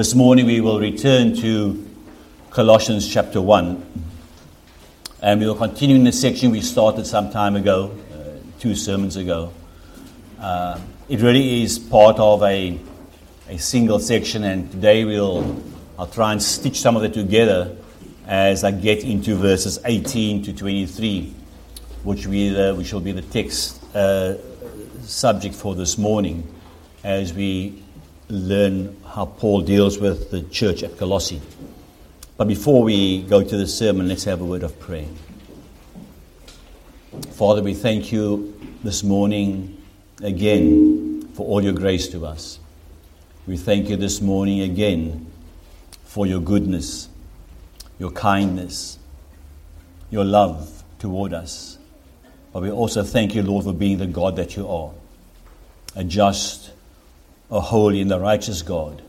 This morning we will return to Colossians chapter 1. And we will continue in the section we started some time ago, uh, two sermons ago. Uh, it really is part of a, a single section, and today we'll I'll try and stitch some of it together as I get into verses 18 to 23, which, we, the, which will be the text uh, subject for this morning as we learn how Paul deals with the church at Colossae. But before we go to the sermon, let's have a word of prayer. Father, we thank you this morning again for all your grace to us. We thank you this morning again for your goodness, your kindness, your love toward us. But we also thank you, Lord, for being the God that you are a just, a holy, and a righteous God,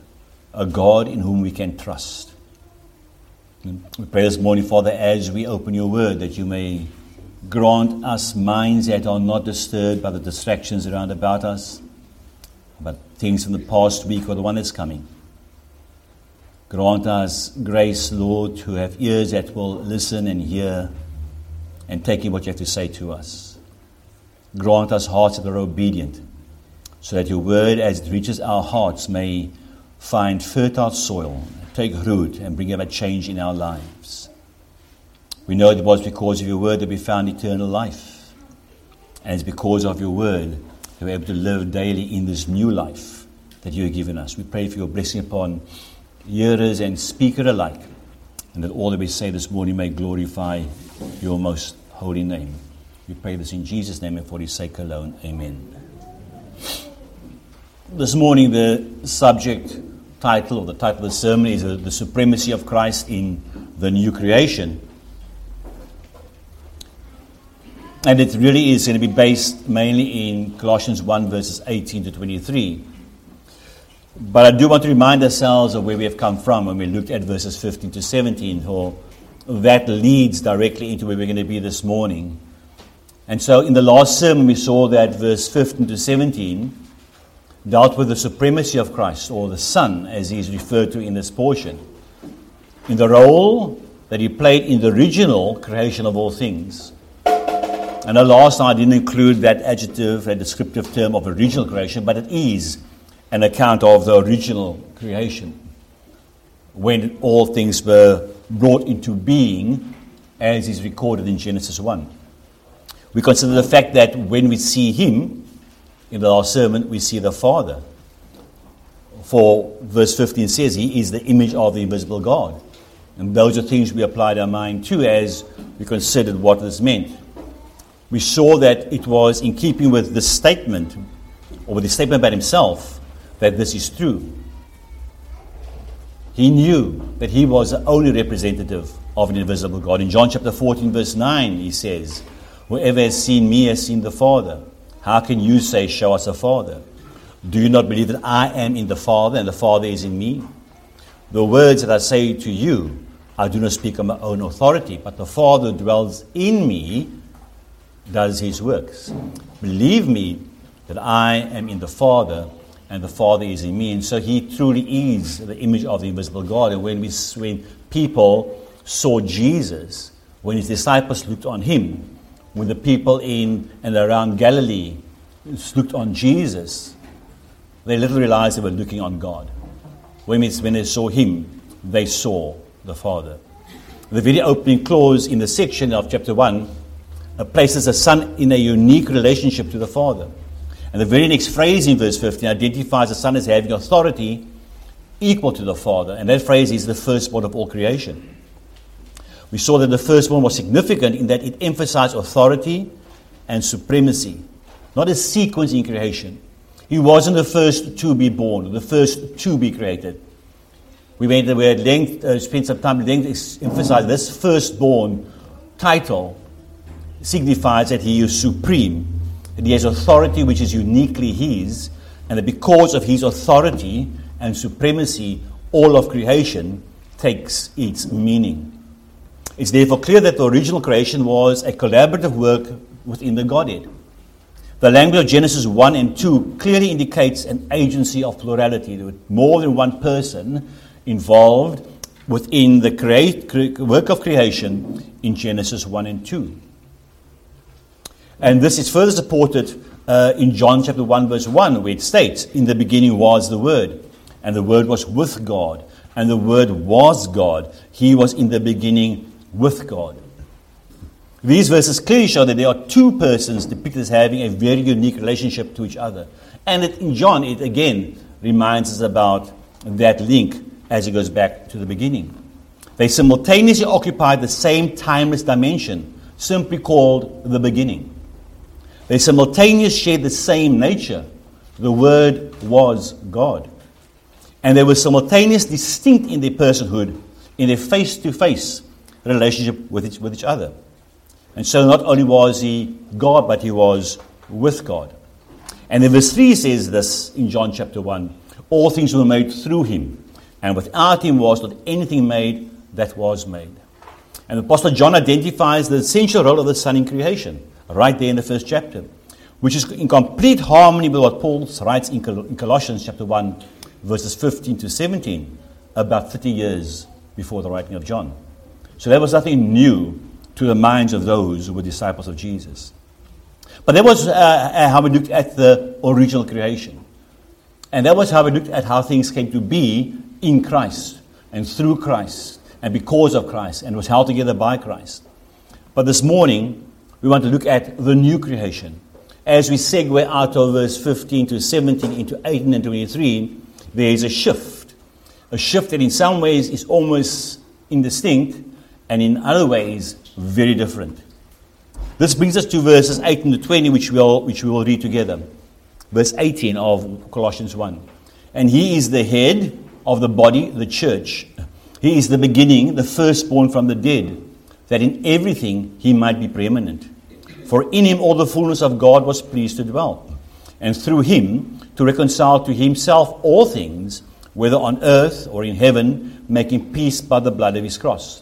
a God in whom we can trust. We pray this morning, Father, as we open your word, that you may grant us minds that are not disturbed by the distractions around about us, but things from the past week or the one that's coming. Grant us grace, Lord, to have ears that will listen and hear and take in what you have to say to us. Grant us hearts that are obedient so that your word, as it reaches our hearts, may find fertile soil, take root, and bring about change in our lives. We know it was because of your word that we found eternal life. And it's because of your word that we're able to live daily in this new life that you have given us. We pray for your blessing upon hearers and speaker alike, and that all that we say this morning may glorify your most holy name. We pray this in Jesus' name and for his sake alone. Amen. This morning, the subject title or the title of the sermon is uh, The Supremacy of Christ in the New Creation. And it really is going to be based mainly in Colossians 1, verses 18 to 23. But I do want to remind ourselves of where we have come from when we looked at verses 15 to 17, for that leads directly into where we're going to be this morning. And so in the last sermon, we saw that verse 15 to 17 dealt with the supremacy of Christ, or the Son, as he is referred to in this portion, in the role that he played in the original creation of all things. And the last I didn't include that adjective, that descriptive term of original creation, but it is an account of the original creation, when all things were brought into being, as is recorded in Genesis 1. We consider the fact that when we see him, in the last sermon, we see the Father. For verse 15 says, He is the image of the invisible God. And those are things we applied our mind to as we considered what this meant. We saw that it was in keeping with the statement, or with the statement about himself, that this is true. He knew that he was the only representative of an invisible God. In John chapter 14, verse 9, he says, Whoever has seen me has seen the Father. How can you say, Show us the Father? Do you not believe that I am in the Father and the Father is in me? The words that I say to you, I do not speak on my own authority, but the Father dwells in me, does his works. Believe me that I am in the Father and the Father is in me. And so he truly is the image of the invisible God. And when, we, when people saw Jesus, when his disciples looked on him, when the people in and around Galilee looked on Jesus, they little realized they were looking on God. When, they saw him, they saw the Father. The very opening clause in the section of chapter 1 uh, places the Son in a unique relationship to the Father. And the very next phrase in verse 15 identifies the Son as having authority equal to the Father. And that phrase is the firstborn of all creation. We saw that the first one was significant in that it emphasized authority and supremacy, not a sequence in creation. He wasn't the first to be born, the first to be created. We went we at length, uh, spent some time at length emphasize this firstborn title signifies that he is supreme, that he has authority which is uniquely his, and that because of his authority and supremacy, all of creation takes its meaning. It's therefore clear that the original creation was a collaborative work within the Godhead. The language of Genesis 1 and 2 clearly indicates an agency of plurality. Was more than one person involved within the create, work of creation in Genesis 1 and 2. And this is further supported uh, in John chapter 1, verse 1, where it states, In the beginning was the Word, and the Word was with God, and the Word was God. He was in the beginning with God. These verses clearly show that there are two persons depicted as having a very unique relationship to each other. And it, in John, it again reminds us about that link as it goes back to the beginning. They simultaneously occupy the same timeless dimension, simply called the beginning. They simultaneously share the same nature. The Word was God. And they were simultaneously distinct in their personhood, in their face to face relationship with each, with each other. And so not only was he God, but he was with God. And then verse 3 says this in John chapter 1 All things were made through him, and without him was not anything made that was made. And the Apostle John identifies the essential role of the Son in creation, right there in the first chapter, which is in complete harmony with what Paul writes in Colossians chapter 1, verses 15 to 17, about 30 years before the writing of John. So there was nothing new to the minds of those who were disciples of Jesus. But that was uh, uh, how we looked at the original creation. And that was how we looked at how things came to be in Christ and through Christ and because of Christ and was held together by Christ. But this morning, we want to look at the new creation. As we segue out of verse 15 to 17 into 18 and 23, there is a shift. A shift that in some ways is almost indistinct and in other ways very different. This brings us to verses 18 to 20, which, we'll, which we will read together. Verse 18 of Colossians 1. And he is the head of the body, the church. He is the beginning, the firstborn from the dead, that in everything he might be preeminent. For in him all the fullness of God was pleased to dwell, and through him to reconcile to himself all things, whether on earth or in heaven, making peace by the blood of his cross.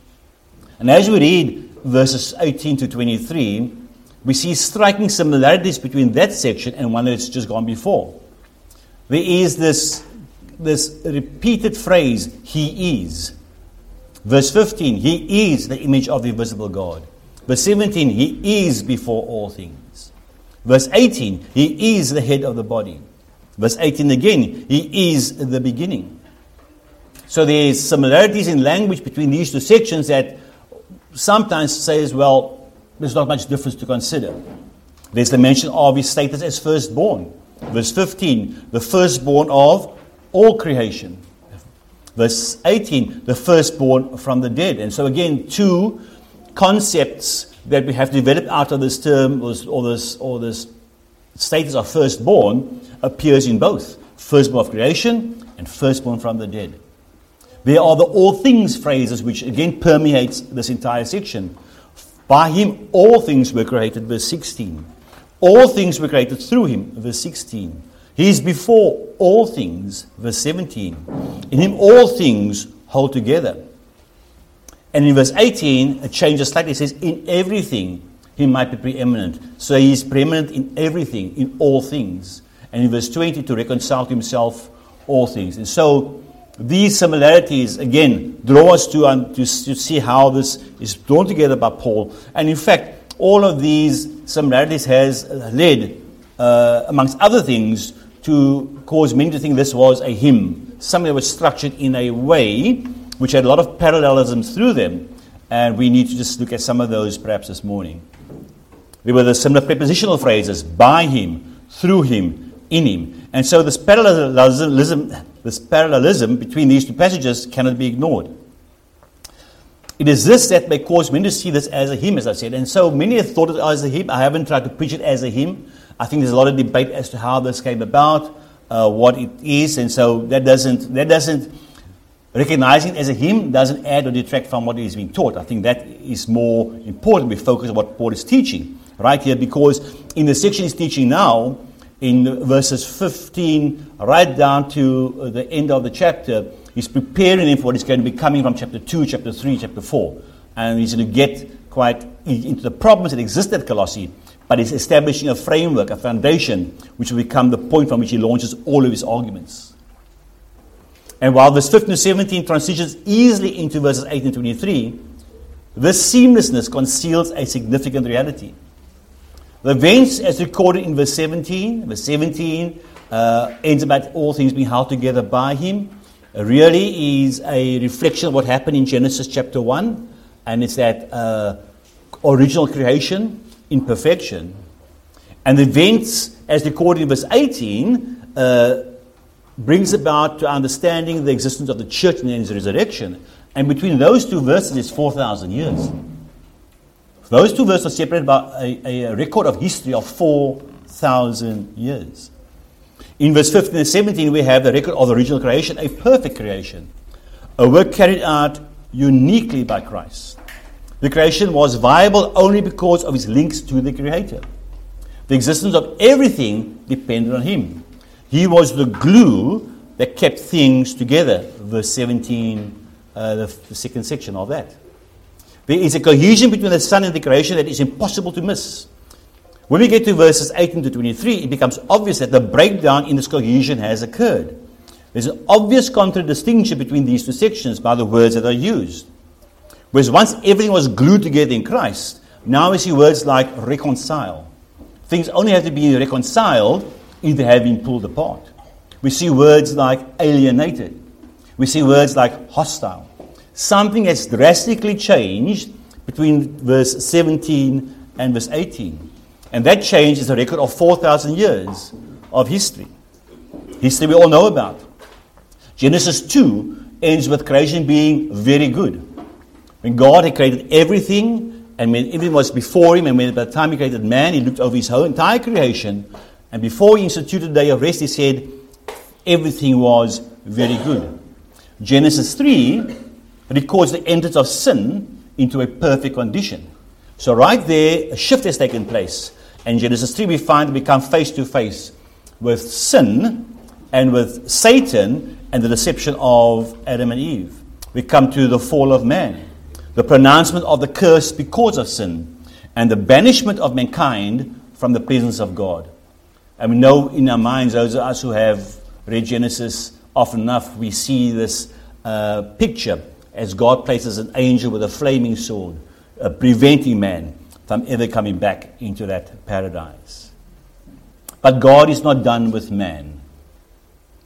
And as we read verses 18 to 23, we see striking similarities between that section and one that's just gone before. There is this, this repeated phrase, He is. Verse 15, He is the image of the invisible God. Verse 17, He is before all things. Verse 18, He is the head of the body. Verse 18 again, He is the beginning. So there's similarities in language between these two sections that sometimes says, well, there's not much difference to consider. There's the mention of his status as firstborn. Verse 15, the firstborn of all creation. Verse 18, the firstborn from the dead. And so, again, two concepts that we have developed out of this term or this, or this status of firstborn appears in both firstborn of creation and firstborn from the dead. There are the all things phrases which again permeates this entire section. By him all things were created, verse 16. All things were created through him, verse 16. He is before all things, verse 17. In him all things hold together. And in verse 18, it changes slightly. It says, In everything he might be preeminent. So he is preeminent in everything, in all things. And in verse 20, to reconcile to himself all things. And so these similarities, again, draw us to, um, to, to see how this is drawn together by Paul. And in fact, all of these similarities has led, uh, amongst other things, to cause many to think this was a hymn, something that was structured in a way which had a lot of parallelisms through them. And we need to just look at some of those perhaps this morning. There were the similar prepositional phrases by him, through him, in him. And so this parallelism, this parallelism between these two passages cannot be ignored. It is this that may cause many to see this as a hymn, as I said. And so many have thought it as a hymn. I haven't tried to preach it as a hymn. I think there's a lot of debate as to how this came about, uh, what it is, and so that doesn't that doesn't recognizing it as a hymn doesn't add or detract from what is being taught. I think that is more important. We focus on what Paul is teaching right here, because in the section he's teaching now, in verses 15 right down to uh, the end of the chapter, he's preparing him for what is going to be coming from chapter 2, chapter 3, chapter 4. And he's going to get quite into the problems that exist at Colossae, but he's establishing a framework, a foundation, which will become the point from which he launches all of his arguments. And while verse 15 to 17 transitions easily into verses 18 and 23, this seamlessness conceals a significant reality. The events, as recorded in verse 17, verse 17 uh, ends about all things being held together by him, uh, really is a reflection of what happened in Genesis chapter 1, and it's that uh, original creation in perfection. And the events, as recorded in verse 18, uh, brings about to understanding the existence of the church and its resurrection. And between those two verses is 4,000 years. Those two verses are separated by a, a record of history of 4,000 years. In verse 15 and 17, we have the record of the original creation, a perfect creation, a work carried out uniquely by Christ. The creation was viable only because of his links to the Creator. The existence of everything depended on him. He was the glue that kept things together. Verse 17, uh, the, the second section of that. There is a cohesion between the Son and the creation that is impossible to miss. When we get to verses 18 to 23, it becomes obvious that the breakdown in this cohesion has occurred. There's an obvious contradistinction between these two sections by the words that are used. Whereas once everything was glued together in Christ, now we see words like reconcile. Things only have to be reconciled if they have been pulled apart. We see words like alienated. We see words like hostile something has drastically changed between verse 17 and verse 18. And that change is a record of 4,000 years of history. History we all know about. Genesis 2 ends with creation being very good. When God had created everything, and when everything was before Him, and when by the time He created man, He looked over His whole entire creation, and before He instituted the day of rest, He said, everything was very good. Genesis 3 records the entrance of sin into a perfect condition. So, right there, a shift has taken place. And Genesis 3, we find we come face to face with sin and with Satan and the deception of Adam and Eve. We come to the fall of man, the pronouncement of the curse because of sin, and the banishment of mankind from the presence of God. And we know in our minds, those of us who have read Genesis often enough, we see this uh, picture as God places an angel with a flaming sword, uh, preventing man from ever coming back into that paradise. But God is not done with man.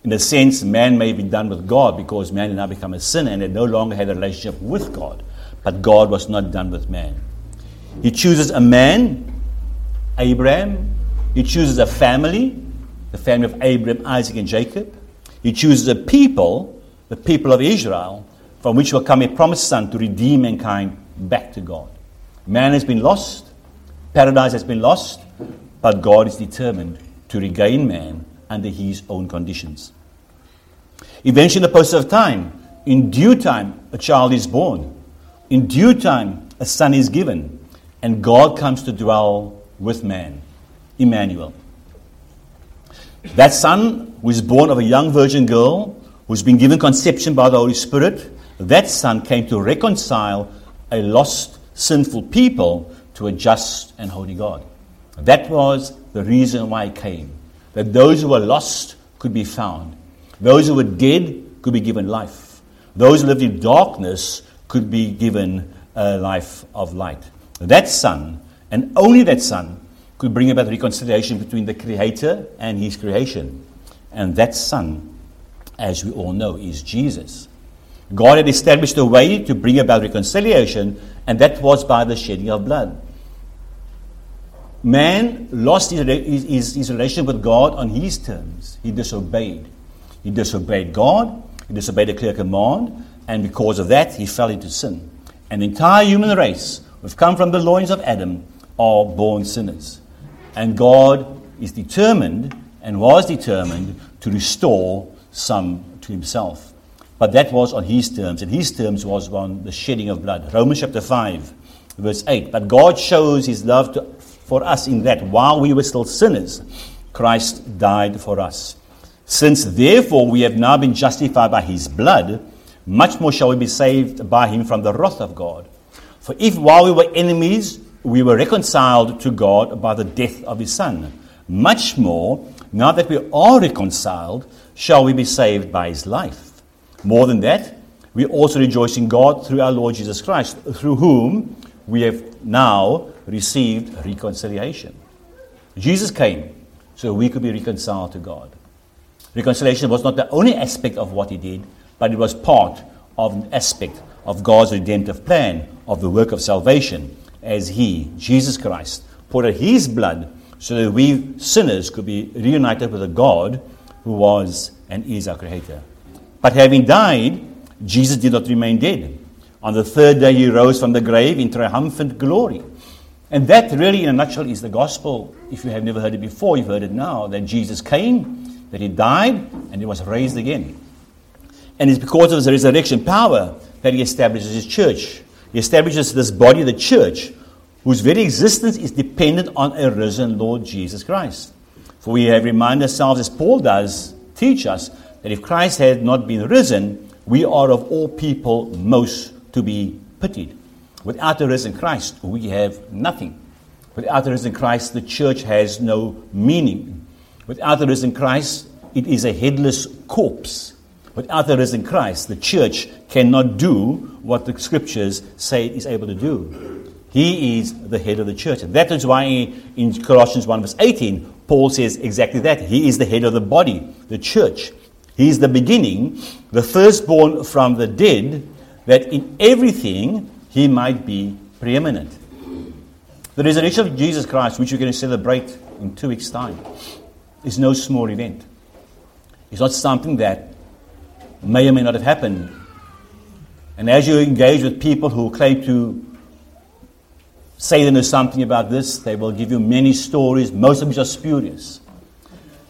In a sense, man may be done with God because man had now become a sinner and had no longer had a relationship with God. But God was not done with man. He chooses a man, Abraham. He chooses a family, the family of Abraham, Isaac, and Jacob. He chooses a people, the people of Israel, from which will come a promised son to redeem mankind back to God. Man has been lost, paradise has been lost, but God is determined to regain man under his own conditions. Eventually, in the process of time, in due time, a child is born. In due time, a son is given. And God comes to dwell with man. Emmanuel. That son, who is born of a young virgin girl, who's been given conception by the Holy Spirit, that Son came to reconcile a lost, sinful people to a just and holy God. That was the reason why he came. That those who were lost could be found. Those who were dead could be given life. Those who lived in darkness could be given a life of light. That Son, and only that Son, could bring about reconciliation between the Creator and His creation. And that Son, as we all know, is Jesus. God had established a way to bring about reconciliation, and that was by the shedding of blood. Man lost his, his, his relationship with God on his terms. He disobeyed. He disobeyed God, he disobeyed a clear command, and because of that, he fell into sin. An entire human race, who've come from the loins of Adam, are born sinners. And God is determined and was determined to restore some to himself. But that was on his terms, and his terms was on the shedding of blood. Romans chapter 5, verse 8. But God shows his love to, for us in that while we were still sinners, Christ died for us. Since therefore we have now been justified by his blood, much more shall we be saved by him from the wrath of God. For if while we were enemies, we were reconciled to God by the death of his Son, much more, now that we are reconciled, shall we be saved by his life. More than that, we also rejoice in God through our Lord Jesus Christ, through whom we have now received reconciliation. Jesus came so we could be reconciled to God. Reconciliation was not the only aspect of what he did, but it was part of an aspect of God's redemptive plan of the work of salvation as he, Jesus Christ, poured out his blood so that we sinners could be reunited with a God who was and is our Creator. But having died, Jesus did not remain dead. On the third day, he rose from the grave in triumphant glory. And that, really, in a nutshell, is the gospel. If you have never heard it before, you've heard it now that Jesus came, that he died, and he was raised again. And it's because of his resurrection power that he establishes his church. He establishes this body, the church, whose very existence is dependent on a risen Lord Jesus Christ. For we have reminded ourselves, as Paul does teach us, that if Christ had not been risen, we are of all people most to be pitied. Without the risen Christ, we have nothing. Without the risen Christ, the church has no meaning. Without the risen Christ, it is a headless corpse. Without the risen Christ, the church cannot do what the scriptures say it is able to do. He is the head of the church. That is why in Colossians 1 verse 18, Paul says exactly that. He is the head of the body, the church. He is the beginning, the firstborn from the dead, that in everything he might be preeminent. The resurrection of Jesus Christ, which we're going to celebrate in two weeks' time, is no small event. It's not something that may or may not have happened. And as you engage with people who claim to say they know something about this, they will give you many stories, most of which are spurious.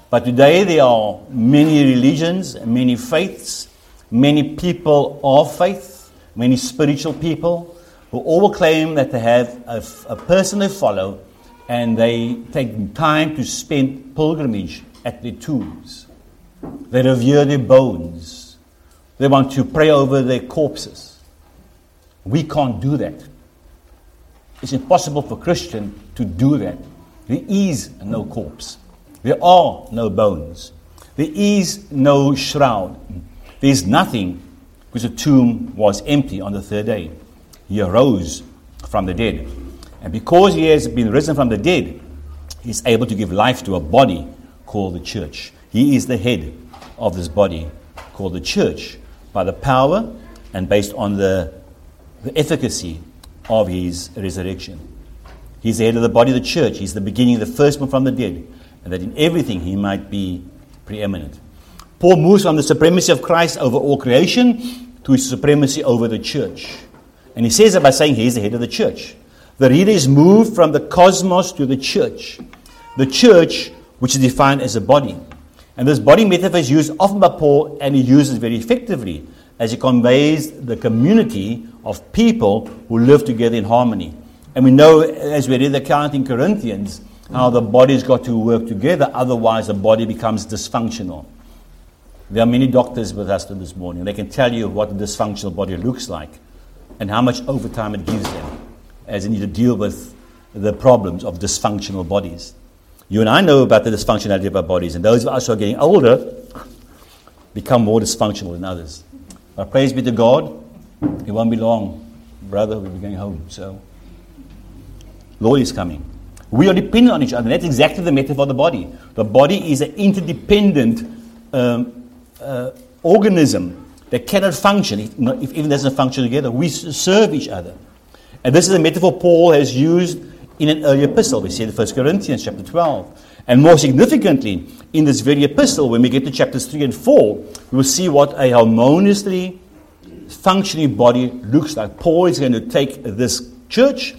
But today there are many religions, many faiths, many people of faith, many spiritual people who all claim that they have a, a person they follow and they take time to spend pilgrimage at their tombs. They revere their bones they want to pray over their corpses. We can't do that. It's impossible for Christian to do that. There is no corpse. There are no bones. There is no shroud. There is nothing because the tomb was empty on the third day. He arose from the dead. And because he has been risen from the dead, he is able to give life to a body called the church. He is the head of this body called the church by the power and based on the, the efficacy of his resurrection. He's the head of the body of the church. He's the beginning, the firstborn from the dead, and that in everything he might be preeminent. Paul moves from the supremacy of Christ over all creation to his supremacy over the church. And he says that by saying he is the head of the church. The reader is moved from the cosmos to the church. The church, which is defined as a body. And this body metaphor is used often by Paul, and he uses it very effectively as he conveys the community of people who live together in harmony. And we know, as we read the account in Corinthians, how the body's got to work together, otherwise, the body becomes dysfunctional. There are many doctors with us this morning. They can tell you what a dysfunctional body looks like and how much overtime it gives them as they need to deal with the problems of dysfunctional bodies. You and I know about the dysfunctionality of our bodies, and those of us who are getting older become more dysfunctional than others. But praise be to God, it won't be long, brother, we'll be going home. So, Lord is coming. We are dependent on each other. That's exactly the metaphor of the body. The body is an interdependent um, uh, organism that cannot function if, if even doesn't function together. We serve each other. And this is a metaphor Paul has used in an earlier epistle. We see in 1 Corinthians chapter 12. And more significantly, in this very epistle, when we get to chapters 3 and 4, we will see what a harmoniously functioning body looks like. Paul is going to take this church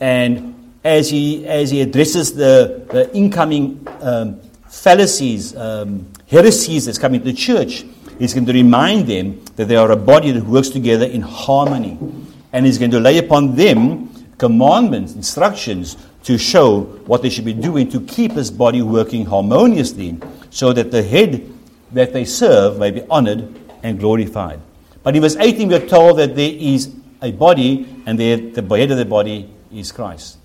and as he, as he addresses the, the incoming um, fallacies, um, heresies that's coming to the church, he's going to remind them that they are a body that works together in harmony. And he's going to lay upon them commandments, instructions to show what they should be doing to keep this body working harmoniously so that the head that they serve may be honored and glorified. But in verse 18, we are told that there is a body, and the head of the body is Christ.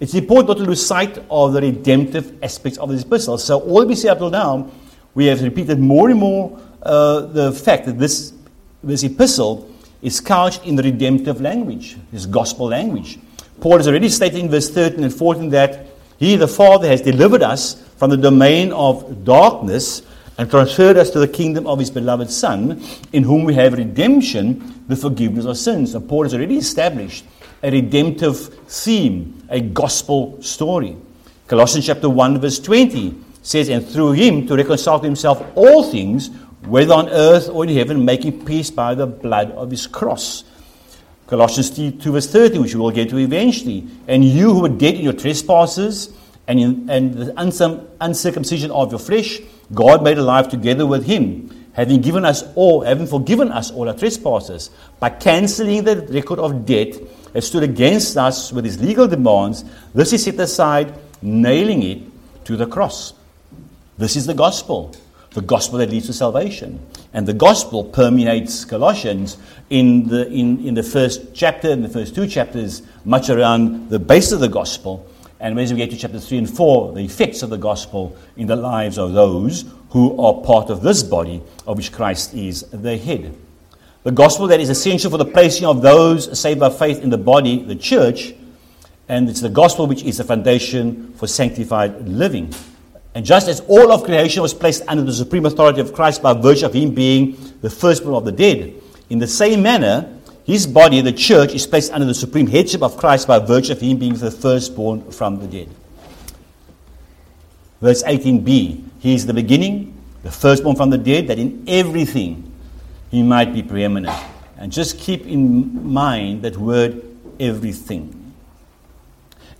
It's important not to lose sight of the redemptive aspects of this epistle. So, all we see up till now, we have repeated more and more uh, the fact that this, this epistle is couched in the redemptive language, this gospel language. Paul has already stated in verse 13 and 14 that he, the Father, has delivered us from the domain of darkness and transferred us to the kingdom of his beloved Son, in whom we have redemption, the forgiveness of sins. So Paul has already established a redemptive theme, a gospel story. Colossians chapter 1, verse 20 says, And through him to reconcile to himself all things, whether on earth or in heaven, making peace by the blood of his cross. Colossians 2, verse 30, which we will get to eventually. And you who were dead in your trespasses and in and the uncircumcision of your flesh, God made alive together with him, having given us all, having forgiven us all our trespasses, by cancelling the record of debt that stood against us with his legal demands. This he set aside, nailing it to the cross. This is the gospel, the gospel that leads to salvation. And the gospel permeates Colossians in the, in, in the first chapter, in the first two chapters, much around the base of the gospel. And as we get to chapter 3 and 4, the effects of the gospel in the lives of those who are part of this body of which Christ is the head. The gospel that is essential for the placing of those saved by faith in the body, the church, and it's the gospel which is the foundation for sanctified living. And just as all of creation was placed under the supreme authority of Christ by virtue of him being the firstborn of the dead, in the same manner, his body, the church, is placed under the supreme headship of Christ by virtue of him being the firstborn from the dead. Verse 18b He is the beginning, the firstborn from the dead, that in everything he might be preeminent. And just keep in mind that word everything.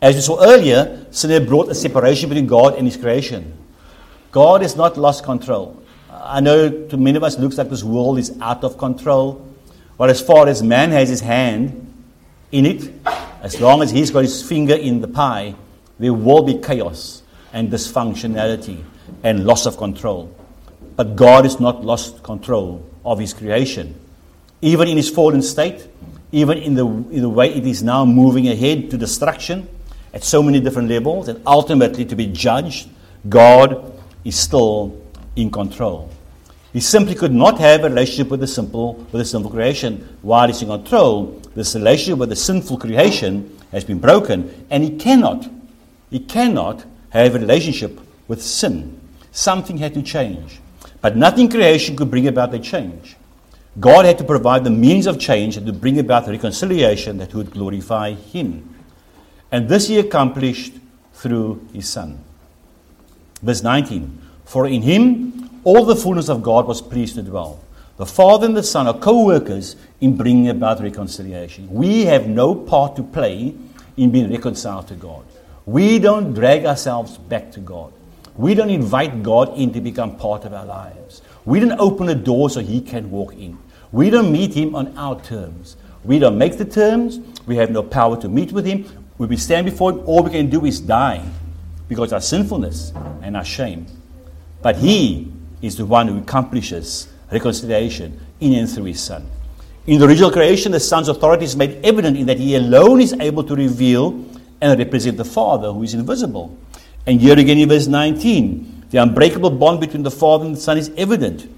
As we saw earlier, sin brought a separation between God and his creation. God has not lost control. I know to many of us it looks like this world is out of control. But as far as man has his hand in it, as long as he's got his finger in the pie, there will be chaos and dysfunctionality and loss of control. But God has not lost control of his creation. Even in his fallen state, even in the, in the way it is now moving ahead to destruction at so many different levels and ultimately to be judged, God is still in control. He simply could not have a relationship with the simple with the sinful creation. While he's in control, this relationship with the sinful creation has been broken, and he cannot, he cannot have a relationship with sin. Something had to change. But nothing creation could bring about the change. God had to provide the means of change and to bring about the reconciliation that would glorify him. And this he accomplished through his son. Verse 19 For in him all the fullness of God was pleased to dwell. The Father and the Son are co workers in bringing about reconciliation. We have no part to play in being reconciled to God. We don't drag ourselves back to God. We don't invite God in to become part of our lives. We don't open the door so He can walk in. We don't meet Him on our terms. We don't make the terms. We have no power to meet with Him. When we stand before Him, all we can do is die because our sinfulness and our shame. But He is the one who accomplishes reconciliation in and through his Son. In the original creation, the Son's authority is made evident in that he alone is able to reveal and represent the Father who is invisible. And here again in verse 19, the unbreakable bond between the Father and the Son is evident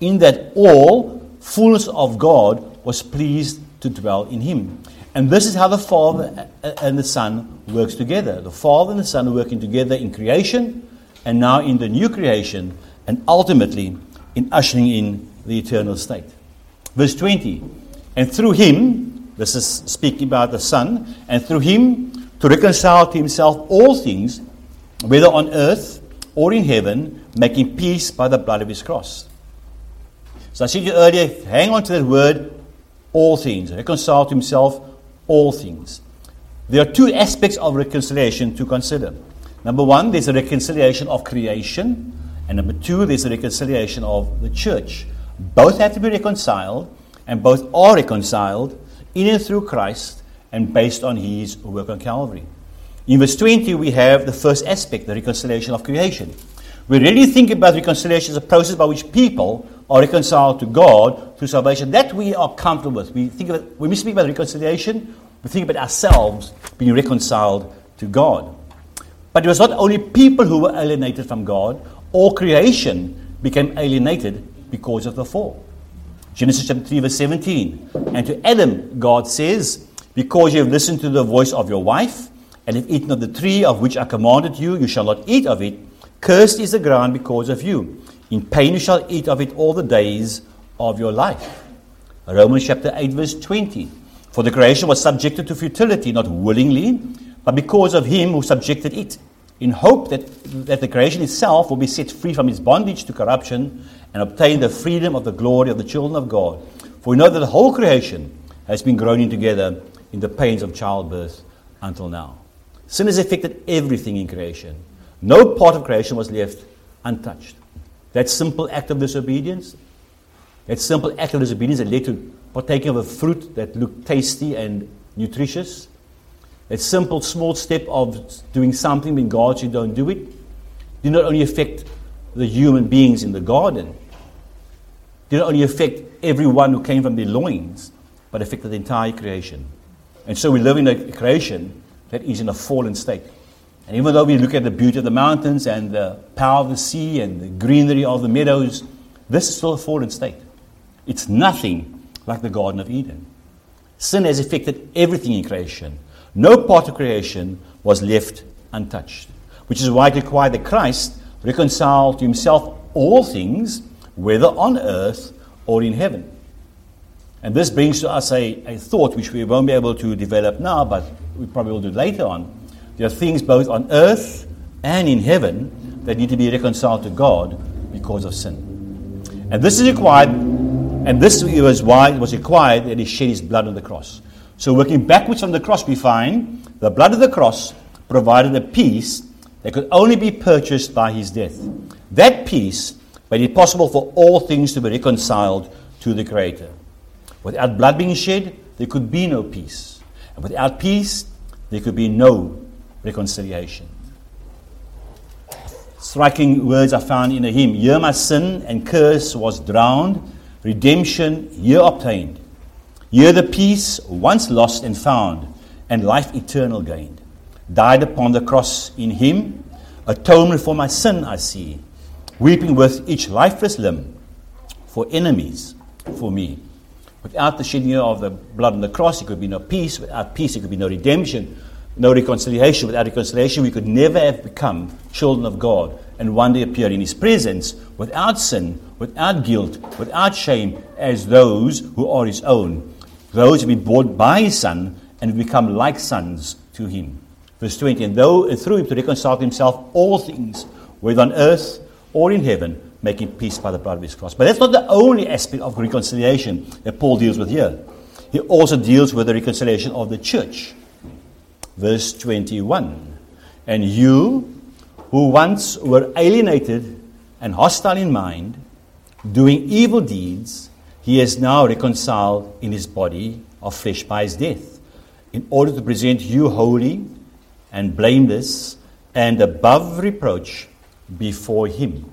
in that all fullness of God was pleased to dwell in him. And this is how the Father and the Son works together. The Father and the Son are working together in creation and now in the new creation, and ultimately in ushering in the eternal state. Verse 20 And through him, this is speaking about the Son, and through him to reconcile to himself all things, whether on earth or in heaven, making peace by the blood of his cross. So I said you earlier, hang on to that word, all things. Reconcile to himself all things. There are two aspects of reconciliation to consider. Number one, there's a reconciliation of creation, and number two, there's a reconciliation of the church. Both have to be reconciled, and both are reconciled in and through Christ and based on his work on Calvary. In verse 20, we have the first aspect, the reconciliation of creation. We really think about reconciliation as a process by which people are reconciled to God through salvation. That we are comfortable with. We think it, when we speak about reconciliation, we think about ourselves being reconciled to God. But it was not only people who were alienated from God, all creation became alienated because of the fall. Genesis chapter 3, verse 17. And to Adam, God says, Because you have listened to the voice of your wife, and have eaten of the tree of which I commanded you, you shall not eat of it. Cursed is the ground because of you. In pain you shall eat of it all the days of your life. Romans chapter 8, verse 20. For the creation was subjected to futility, not willingly, but because of him who subjected it, in hope that, that the creation itself will be set free from its bondage to corruption and obtain the freedom of the glory of the children of God. For we know that the whole creation has been groaning together in the pains of childbirth until now. Sin has affected everything in creation. No part of creation was left untouched. That simple act of disobedience, that simple act of disobedience that led to partaking of a fruit that looked tasty and nutritious, that simple small step of doing something when God said don't do it, did not only affect the human beings in the garden, did not only affect everyone who came from their loins, but affected the entire creation. And so we live in a creation that is in a fallen state. And even though we look at the beauty of the mountains and the power of the sea and the greenery of the meadows, this is still a fallen state. It's nothing like the Garden of Eden. Sin has affected everything in creation. No part of creation was left untouched, which is why it required that Christ reconcile to himself all things, whether on earth or in heaven. And this brings to us a, a thought which we won't be able to develop now, but we probably will do later on. There are things both on earth and in heaven that need to be reconciled to God because of sin. And this is required, and this was why it was required that he shed his blood on the cross. So, working backwards from the cross, we find the blood of the cross provided a peace that could only be purchased by his death. That peace made it possible for all things to be reconciled to the Creator. Without blood being shed, there could be no peace. And without peace, there could be no reconciliation. Striking words are found in a hymn Here my sin and curse was drowned, redemption here obtained. Here the peace once lost and found, and life eternal gained. Died upon the cross in him, atonement for my sin I see, weeping with each lifeless limb, for enemies, for me. Without the shedding of the blood on the cross, there could be no peace. Without peace, there could be no redemption, no reconciliation. Without reconciliation, we could never have become children of God and one day appear in His presence without sin, without guilt, without shame, as those who are His own. Those who have been bought by His Son and become like sons to Him. Verse 20 And though through Him to reconcile to Himself all things, whether on earth or in heaven, making peace by the blood of his cross. But that's not the only aspect of reconciliation that Paul deals with here. He also deals with the reconciliation of the church. Verse 21 And you, who once were alienated and hostile in mind, doing evil deeds, he has now reconciled in his body of flesh by his death, in order to present you holy and blameless and above reproach before him.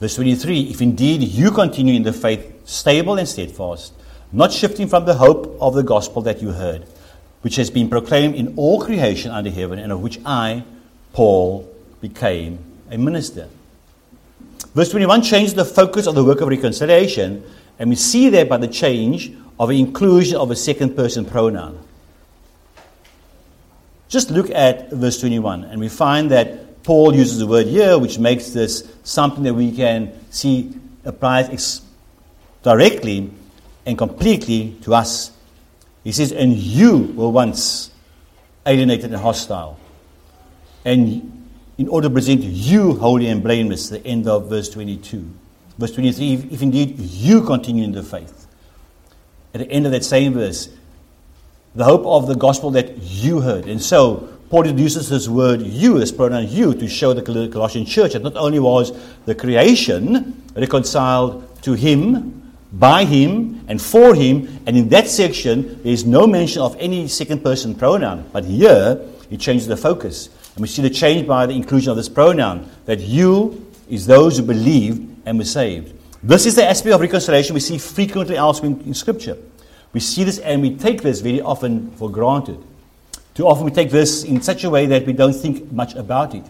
Verse 23 If indeed you continue in the faith, stable and steadfast, not shifting from the hope of the gospel that you heard, which has been proclaimed in all creation under heaven, and of which I, Paul, became a minister. Verse 21 changes the focus of the work of reconciliation, and we see there by the change of inclusion of a second person pronoun. Just look at verse 21, and we find that Paul uses the word here, which makes this something that we can see applies ex- directly and completely to us. He says, And you were once alienated and hostile. And in order to present you holy and blameless, the end of verse 22. Verse 23, if, if indeed you continue in the faith. At the end of that same verse, the hope of the gospel that you heard. And so, Paul uses this word you, this pronoun you, to show the Colossian church that not only was the creation reconciled to him, by him, and for him, and in that section there is no mention of any second person pronoun. But here, he changes the focus. And we see the change by the inclusion of this pronoun that you is those who believe and were saved. This is the aspect of reconciliation we see frequently elsewhere in, in Scripture. We see this and we take this very often for granted. Too often we take this in such a way that we don't think much about it.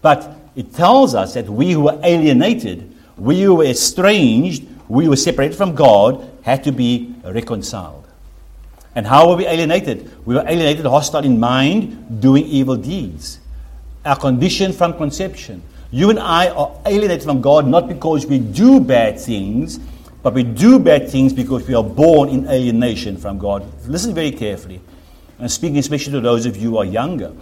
But it tells us that we who were alienated, we who were estranged, we were separated from God, had to be reconciled. And how were we alienated? We were alienated, hostile in mind, doing evil deeds. Our condition from conception. You and I are alienated from God not because we do bad things, but we do bad things because we are born in alienation from God. Listen very carefully. I'm speaking especially to those of you who are younger,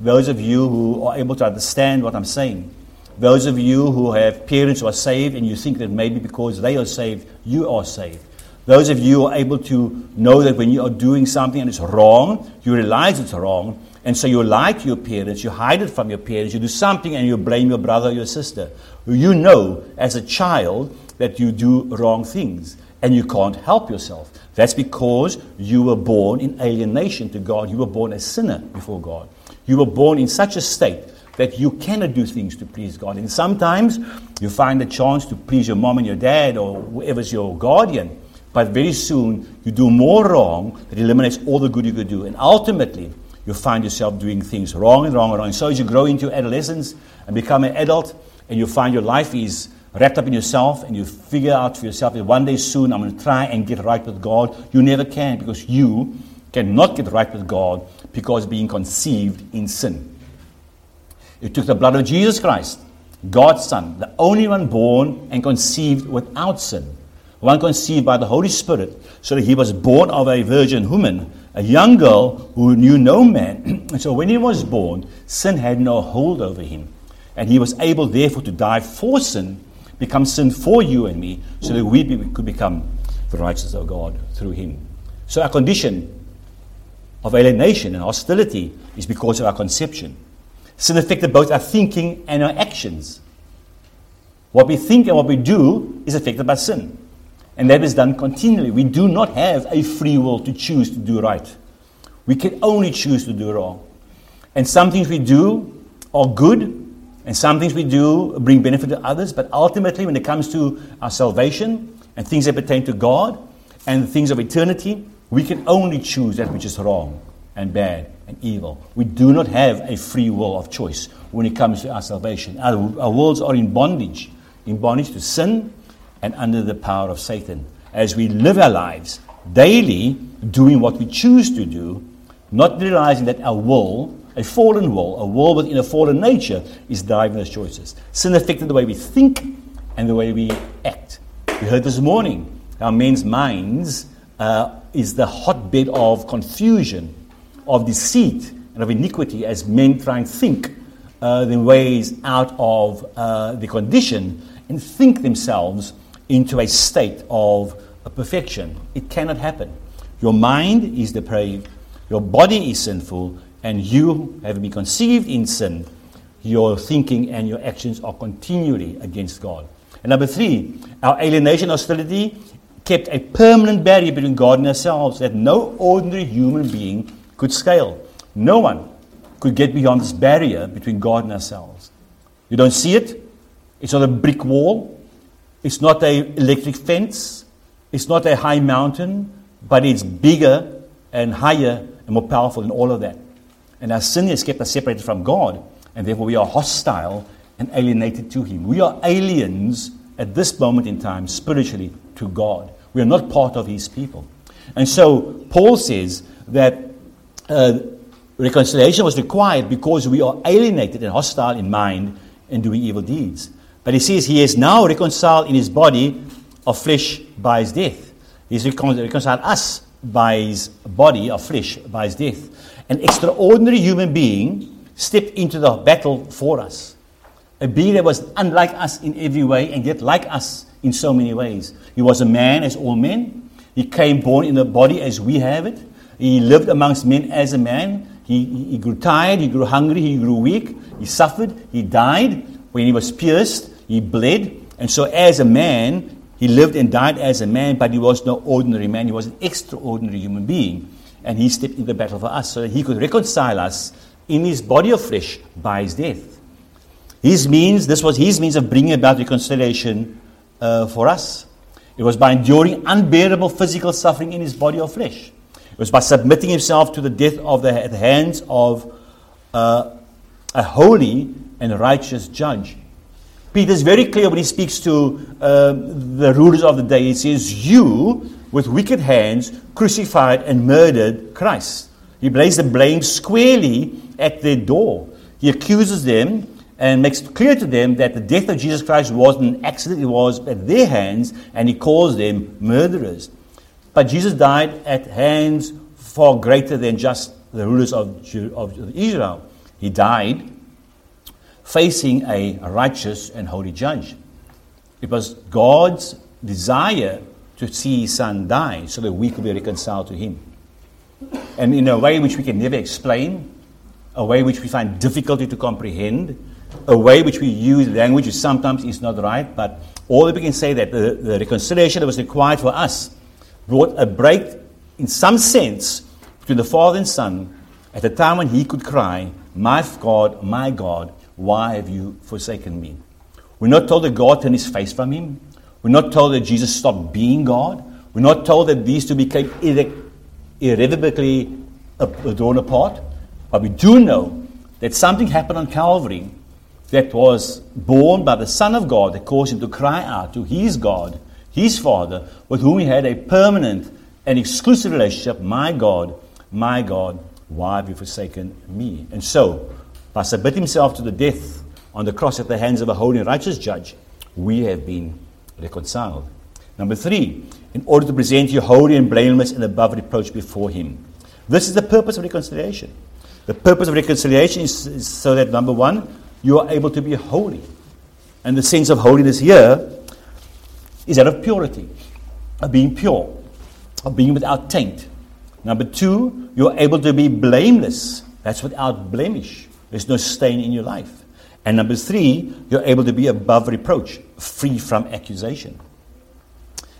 those of you who are able to understand what I'm saying, those of you who have parents who are saved and you think that maybe because they are saved, you are saved. Those of you who are able to know that when you are doing something and it's wrong, you realize it's wrong, and so you lie to your parents, you hide it from your parents, you do something and you blame your brother or your sister. You know as a child that you do wrong things and you can't help yourself. That's because you were born in alienation to God. You were born a sinner before God. You were born in such a state that you cannot do things to please God. And sometimes you find a chance to please your mom and your dad or whoever's your guardian. But very soon you do more wrong that eliminates all the good you could do. And ultimately, you find yourself doing things wrong and wrong and wrong. And so as you grow into adolescence and become an adult, and you find your life is wrapped up in yourself and you figure out for yourself that one day soon I'm going to try and get right with God, you never can because you cannot get right with God because being conceived in sin. It took the blood of Jesus Christ, God's Son, the only one born and conceived without sin, one conceived by the Holy Spirit, so that he was born of a virgin woman, a young girl who knew no man. and so when he was born, sin had no hold over him. And he was able, therefore, to die for sin become sin for you and me so that we be, could become the righteousness of God through him. So our condition of alienation and hostility is because of our conception. Sin affected both our thinking and our actions. What we think and what we do is affected by sin. And that is done continually. We do not have a free will to choose to do right. We can only choose to do wrong. And some things we do are good and some things we do bring benefit to others, but ultimately, when it comes to our salvation and things that pertain to God and things of eternity, we can only choose that which is wrong and bad and evil. We do not have a free will of choice when it comes to our salvation. Our, our worlds are in bondage, in bondage to sin and under the power of Satan. As we live our lives daily, doing what we choose to do, not realizing that our will a fallen will, a will within a fallen nature, is those choices. Sin affected the way we think and the way we act. We heard this morning our men's minds uh, is the hotbed of confusion, of deceit, and of iniquity as men try and think uh, the ways out of uh, the condition and think themselves into a state of perfection. It cannot happen. Your mind is depraved, your body is sinful, and you have been conceived in sin, your thinking and your actions are continually against God. And number three, our alienation hostility kept a permanent barrier between God and ourselves that no ordinary human being could scale. No one could get beyond this barrier between God and ourselves. You don't see it. It's not a brick wall. It's not an electric fence. It's not a high mountain, but it's bigger and higher and more powerful than all of that. And our sin has kept us separated from God, and therefore we are hostile and alienated to Him. We are aliens at this moment in time, spiritually, to God. We are not part of His people. And so Paul says that uh, reconciliation was required because we are alienated and hostile in mind and doing evil deeds. But he says he is now reconciled in his body of flesh by his death. He's reconciled us by his body of flesh by his death an extraordinary human being stepped into the battle for us. A being that was unlike us in every way and yet like us in so many ways. He was a man as all men. He came born in a body as we have it. He lived amongst men as a man. He, he grew tired, he grew hungry, he grew weak, he suffered, he died. When he was pierced, he bled. And so, as a man, he lived and died as a man, but he was no ordinary man. He was an extraordinary human being. And he stepped into the battle for us so that he could reconcile us in his body of flesh by his death. His means, this was his means of bringing about reconciliation uh, for us. It was by enduring unbearable physical suffering in his body of flesh. It was by submitting himself to the death of the, at the hands of uh, a holy and righteous judge. Peter is very clear when he speaks to uh, the rulers of the day. He says, You, with wicked hands, crucified and murdered Christ. He lays the blame squarely at their door. He accuses them and makes clear to them that the death of Jesus Christ wasn't an accident, it was at their hands, and he calls them murderers. But Jesus died at hands far greater than just the rulers of, of Israel. He died facing a righteous and holy judge. It was God's desire to see his son die so that we could be reconciled to him. And in a way which we can never explain, a way which we find difficulty to comprehend, a way which we use language which sometimes is not right, but all that we can say that the, the reconciliation that was required for us brought a break, in some sense, between the Father and Son at a time when he could cry, My God, my God, why have you forsaken me? We're not told that God turned his face from him. We're not told that Jesus stopped being God. We're not told that these two became irre- irrevocably drawn apart. But we do know that something happened on Calvary that was borne by the Son of God that caused him to cry out to his God, his Father, with whom he had a permanent and exclusive relationship. My God, my God, why have you forsaken me? And so, by submitting himself to the death on the cross at the hands of a holy and righteous judge, we have been reconciled. Number three, in order to present you holy and blameless and above reproach before him. This is the purpose of reconciliation. The purpose of reconciliation is, is so that, number one, you are able to be holy. And the sense of holiness here is that of purity, of being pure, of being without taint. Number two, you're able to be blameless. That's without blemish. There's no stain in your life. And number three, you're able to be above reproach, free from accusation.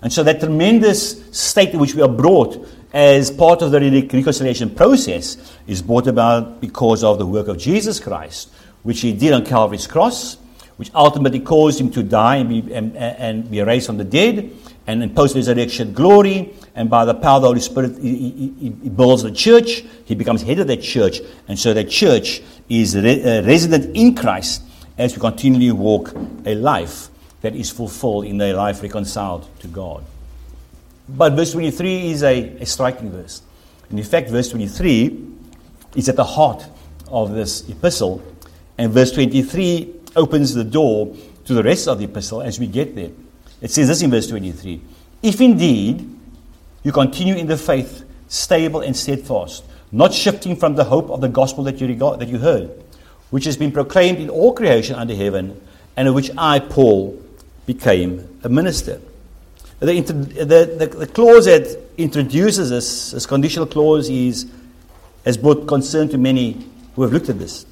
And so that tremendous state in which we are brought as part of the reconciliation process is brought about because of the work of Jesus Christ, which he did on Calvary's cross, which ultimately caused him to die and be, and, and be raised from the dead, and in post resurrection glory, and by the power of the Holy Spirit, he, he, he, builds the church. He becomes head of that church, and so that church is re- uh, resident in Christ as we continually walk a life that is fulfilled in a life reconciled to God. But verse 23 is a, a striking verse. And in fact, verse 23 is at the heart of this epistle, and verse 23 opens the door to the rest of the epistle as we get there. It says this in verse 23 If indeed you continue in the faith, stable and steadfast, not shifting from the hope of the gospel that you, regard, that you heard, which has been proclaimed in all creation under heaven, and of which I, Paul, became a minister. The, the, the, the clause that introduces this, this conditional clause, is, has brought concern to many who have looked at this.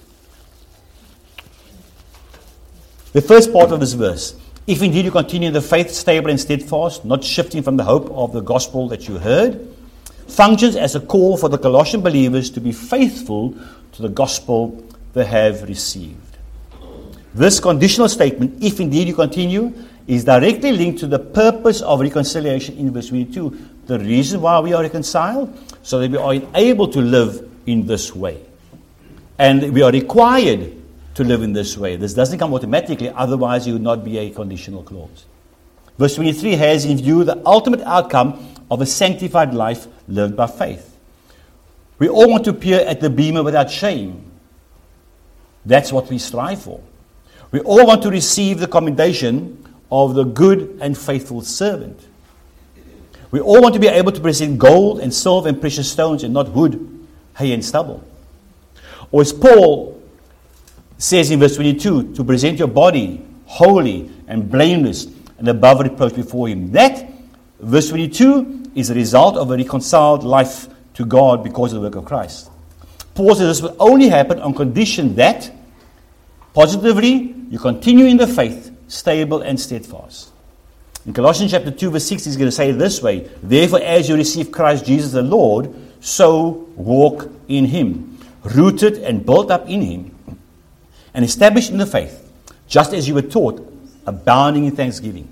The first part of this verse if indeed you continue in the faith, stable and steadfast, not shifting from the hope of the gospel that you heard, functions as a call for the Colossian believers to be faithful to the gospel they have received. This conditional statement, if indeed you continue, is directly linked to the purpose of reconciliation in verse 22. The reason why we are reconciled, so that we are able to live in this way. And we are required to live in this way. This doesn't come automatically, otherwise, it would not be a conditional clause. Verse 23 has in view the ultimate outcome of a sanctified life lived by faith. We all want to appear at the bema without shame. That's what we strive for. We all want to receive the commendation of the good and faithful servant. We all want to be able to present gold and silver and precious stones and not wood, hay, and stubble. Or as Paul says in verse 22 to present your body holy and blameless and above reproach before Him. That, verse 22, is a result of a reconciled life to God because of the work of Christ. Paul says this will only happen on condition that, positively, you continue in the faith, stable and steadfast. In Colossians chapter 2, verse 6, he's going to say it this way Therefore, as you receive Christ Jesus the Lord, so walk in him, rooted and built up in him, and established in the faith, just as you were taught, abounding in thanksgiving.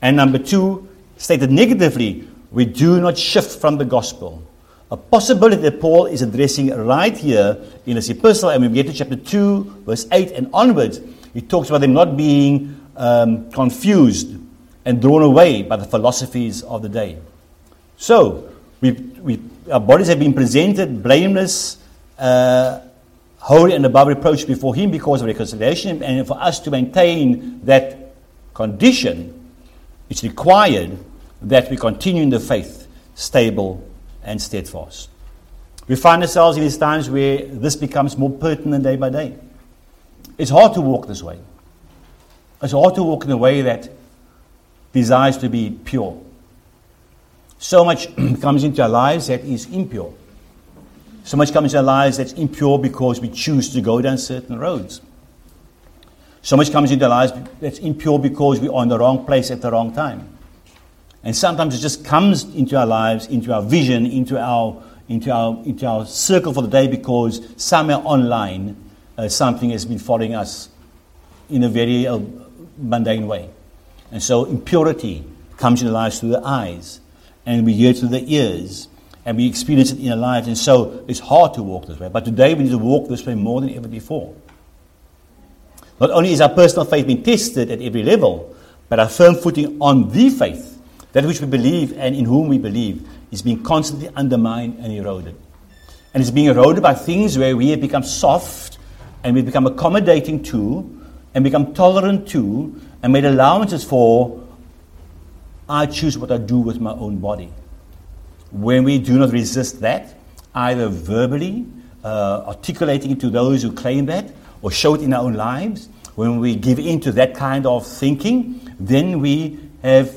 And number two, stated negatively, we do not shift from the gospel. A possibility that Paul is addressing right here in his epistle, and we get to chapter 2, verse 8 and onwards, he talks about them not being um, confused and drawn away by the philosophies of the day. So, we, we, our bodies have been presented blameless, uh, holy, and above reproach before Him because of reconciliation, and for us to maintain that condition, it's required that we continue in the faith, stable and steadfast. We find ourselves in these times where this becomes more pertinent day by day. It's hard to walk this way. It's hard to walk in a way that desires to be pure. So much comes into our lives that is impure. So much comes into our lives that's impure because we choose to go down certain roads. So much comes into our lives that's impure because we are in the wrong place at the wrong time. And sometimes it just comes into our lives, into our vision, into our, into our, into our circle for the day because somewhere online uh, something has been following us in a very uh, mundane way. And so impurity comes into our lives through the eyes, and we hear through the ears, and we experience it in our lives. And so it's hard to walk this way. But today we need to walk this way more than ever before. Not only is our personal faith being tested at every level, but our firm footing on the faith that which we believe and in whom we believe is being constantly undermined and eroded. And it's being eroded by things where we have become soft and we've become accommodating to and become tolerant to and made allowances for I choose what I do with my own body. When we do not resist that, either verbally, uh, articulating it to those who claim that, or show it in our own lives, when we give in to that kind of thinking, then we have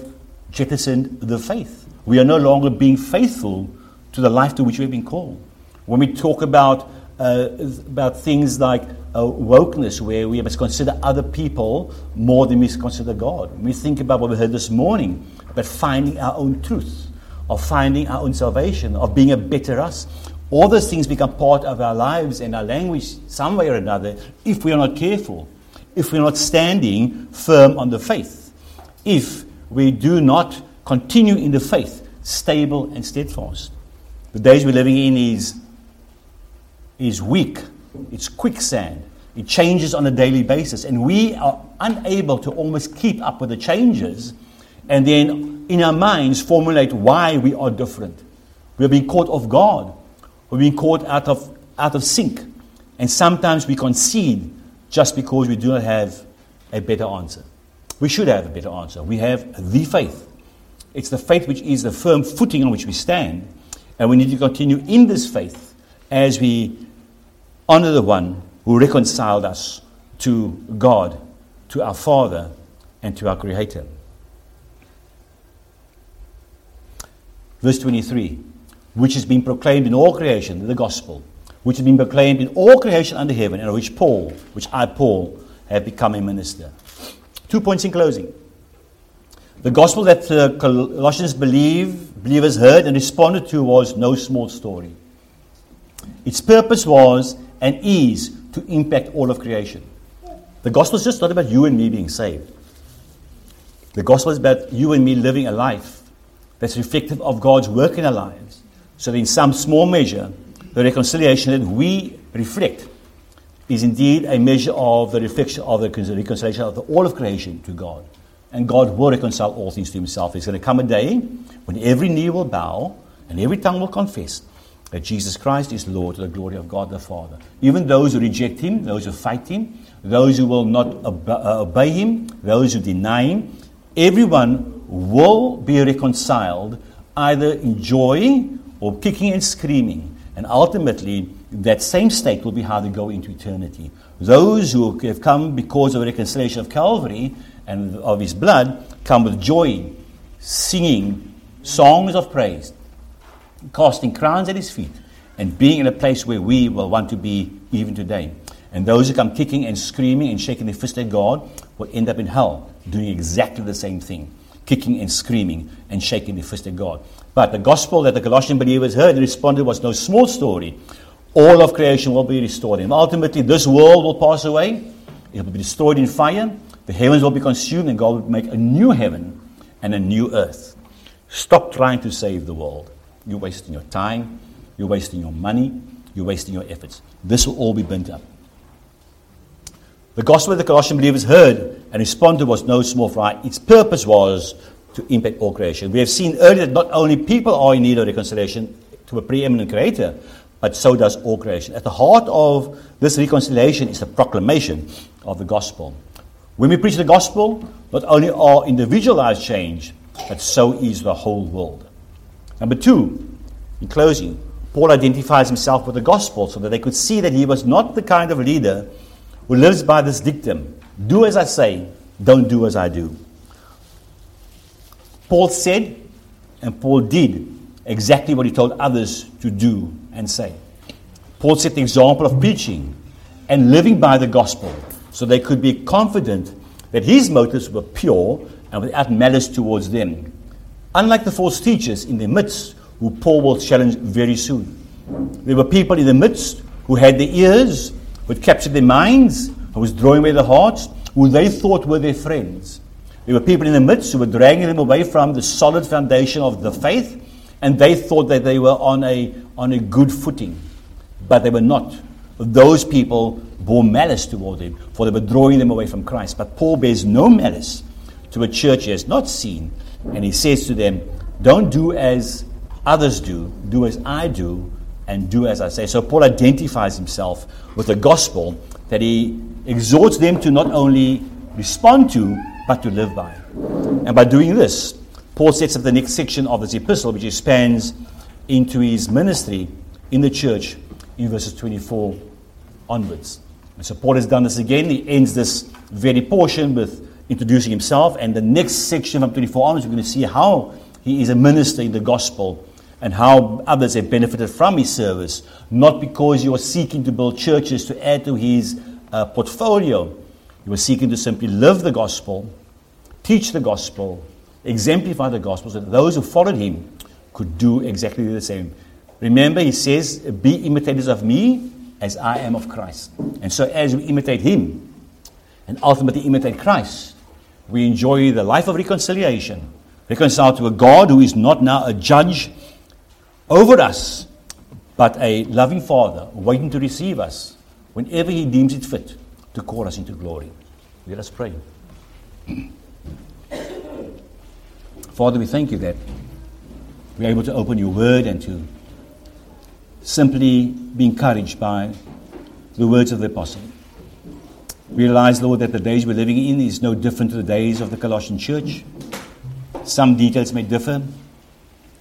jettisoned the faith. We are no longer being faithful to the life to which we have been called. When we talk about, uh, about things like uh, wokeness, where we must consider other people more than we consider God. When we think about what we heard this morning, about finding our own truth, of finding our own salvation, of being a better us. All those things become part of our lives and our language, some way or another, if we are not careful, if we're not standing firm on the faith, if we do not continue in the faith, stable and steadfast. The days we're living in is, is weak, it's quicksand, it changes on a daily basis, and we are unable to almost keep up with the changes and then in our minds formulate why we are different. We're being caught off guard, we're being caught out of, out of sync, and sometimes we concede just because we do not have a better answer. We should have a better answer. We have the faith. It's the faith which is the firm footing on which we stand. And we need to continue in this faith as we honor the one who reconciled us to God, to our Father, and to our Creator. Verse 23 which has been proclaimed in all creation, the gospel, which has been proclaimed in all creation under heaven, and which Paul, which I, Paul, have become a minister. Two points in closing. The gospel that the Colossians believe, believers heard and responded to was no small story. Its purpose was and is to impact all of creation. The gospel is just not about you and me being saved. The gospel is about you and me living a life that's reflective of God's work in our lives. So, in some small measure, the reconciliation that we reflect is indeed a measure of the reflection of the reconciliation of the, all of creation to God. And God will reconcile all things to himself. There's going to come a day when every knee will bow and every tongue will confess that Jesus Christ is Lord to the glory of God the Father. Even those who reject him, those who fight him, those who will not uh, obey him, those who deny him, everyone will be reconciled either in joy or kicking and screaming. And ultimately, that same state will be how they go into eternity. Those who have come because of the reconciliation of Calvary and of his blood come with joy, singing songs of praise. casting crowns at his feet, and being in a place where we will want to be even today. And those who come kicking and screaming and shaking their fist at God will end up in hell doing exactly the same thing kicking and screaming and shaking their fist at God. But the gospel that the Colossian believers heard and responded was no small story. All of creation will be restored. And ultimately, this world will pass away. It will be destroyed in fire. The heavens will be consumed, and God will make a new heaven and a new earth. Stop trying to save the world. You're wasting your time, you're wasting your money, you're wasting your efforts. This will all be burnt up. The gospel that the Colossian believers heard and responded was no small fry. Its purpose was to impact all creation. We have seen earlier that not only people are in need of reconciliation to a preeminent creator, but so does all creation. At the heart of this reconciliation is the proclamation of the gospel. When we preach the gospel, not only are individual lives changed, but so is the whole world. Number two, in closing, Paul identifies himself with the gospel so that they could see that he was not the kind of leader who lives by this dictum do as I say, don't do as I do. Paul said and Paul did exactly what he told others to do and say. Paul set the example of preaching and living by the gospel so they could be confident that his motives were pure and without malice towards them. Unlike the false teachers in their midst, who Paul will challenge very soon. There were people in the midst who had their ears, who had captured their minds, who was drawing away the hearts, who they thought were their friends. There were people in the midst who were dragging them away from the solid foundation of the faith, and they thought that they were on a, on a good footing, but they were not. Those people bore malice toward him, for they were drawing them away from Christ. But Paul bears no malice to a church he has not seen, and he says to them, Don't do as others do, do as I do, and do as I say. So Paul identifies himself with the gospel that he exhorts them to not only respond to, but to live by. And by doing this, Paul sets up the next section of this epistle, which expands into his ministry in the church in verses 24 onwards. And so Paul has done this again. He ends this very portion with introducing himself. And the next section from 24 onwards, we're going to see how he is a minister in the gospel and how others have benefited from his service, not because you are seeking to build churches to add to his uh, portfolio. You are seeking to simply live the gospel, teach the gospel, exemplify the gospel, so that those who followed him could do exactly the same. Remember, he says, Be imitators of me as I am of Christ. And so, as we imitate him and ultimately imitate Christ, we enjoy the life of reconciliation, reconciled to a God who is not now a judge over us, but a loving Father waiting to receive us whenever He deems it fit to call us into glory. Let us pray. Father, we thank you that we're able to open your word and to simply be encouraged by the words of the apostle. Realize, Lord, that the days we're living in is no different to the days of the Colossian church. Some details may differ,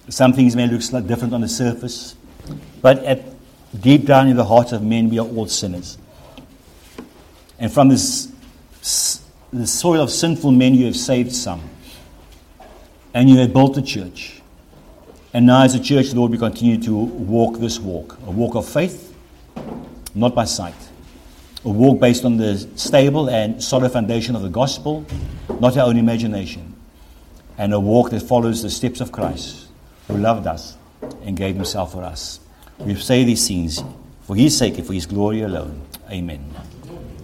some things may look slightly different on the surface, but at deep down in the hearts of men, we are all sinners. And from this the soil of sinful men, you have saved some. And you have built a church. And now, as a church, Lord, we continue to walk this walk a walk of faith, not by sight. A walk based on the stable and solid foundation of the gospel, not our own imagination. And a walk that follows the steps of Christ who loved us and gave himself for us. We say these things for his sake and for his glory alone. Amen.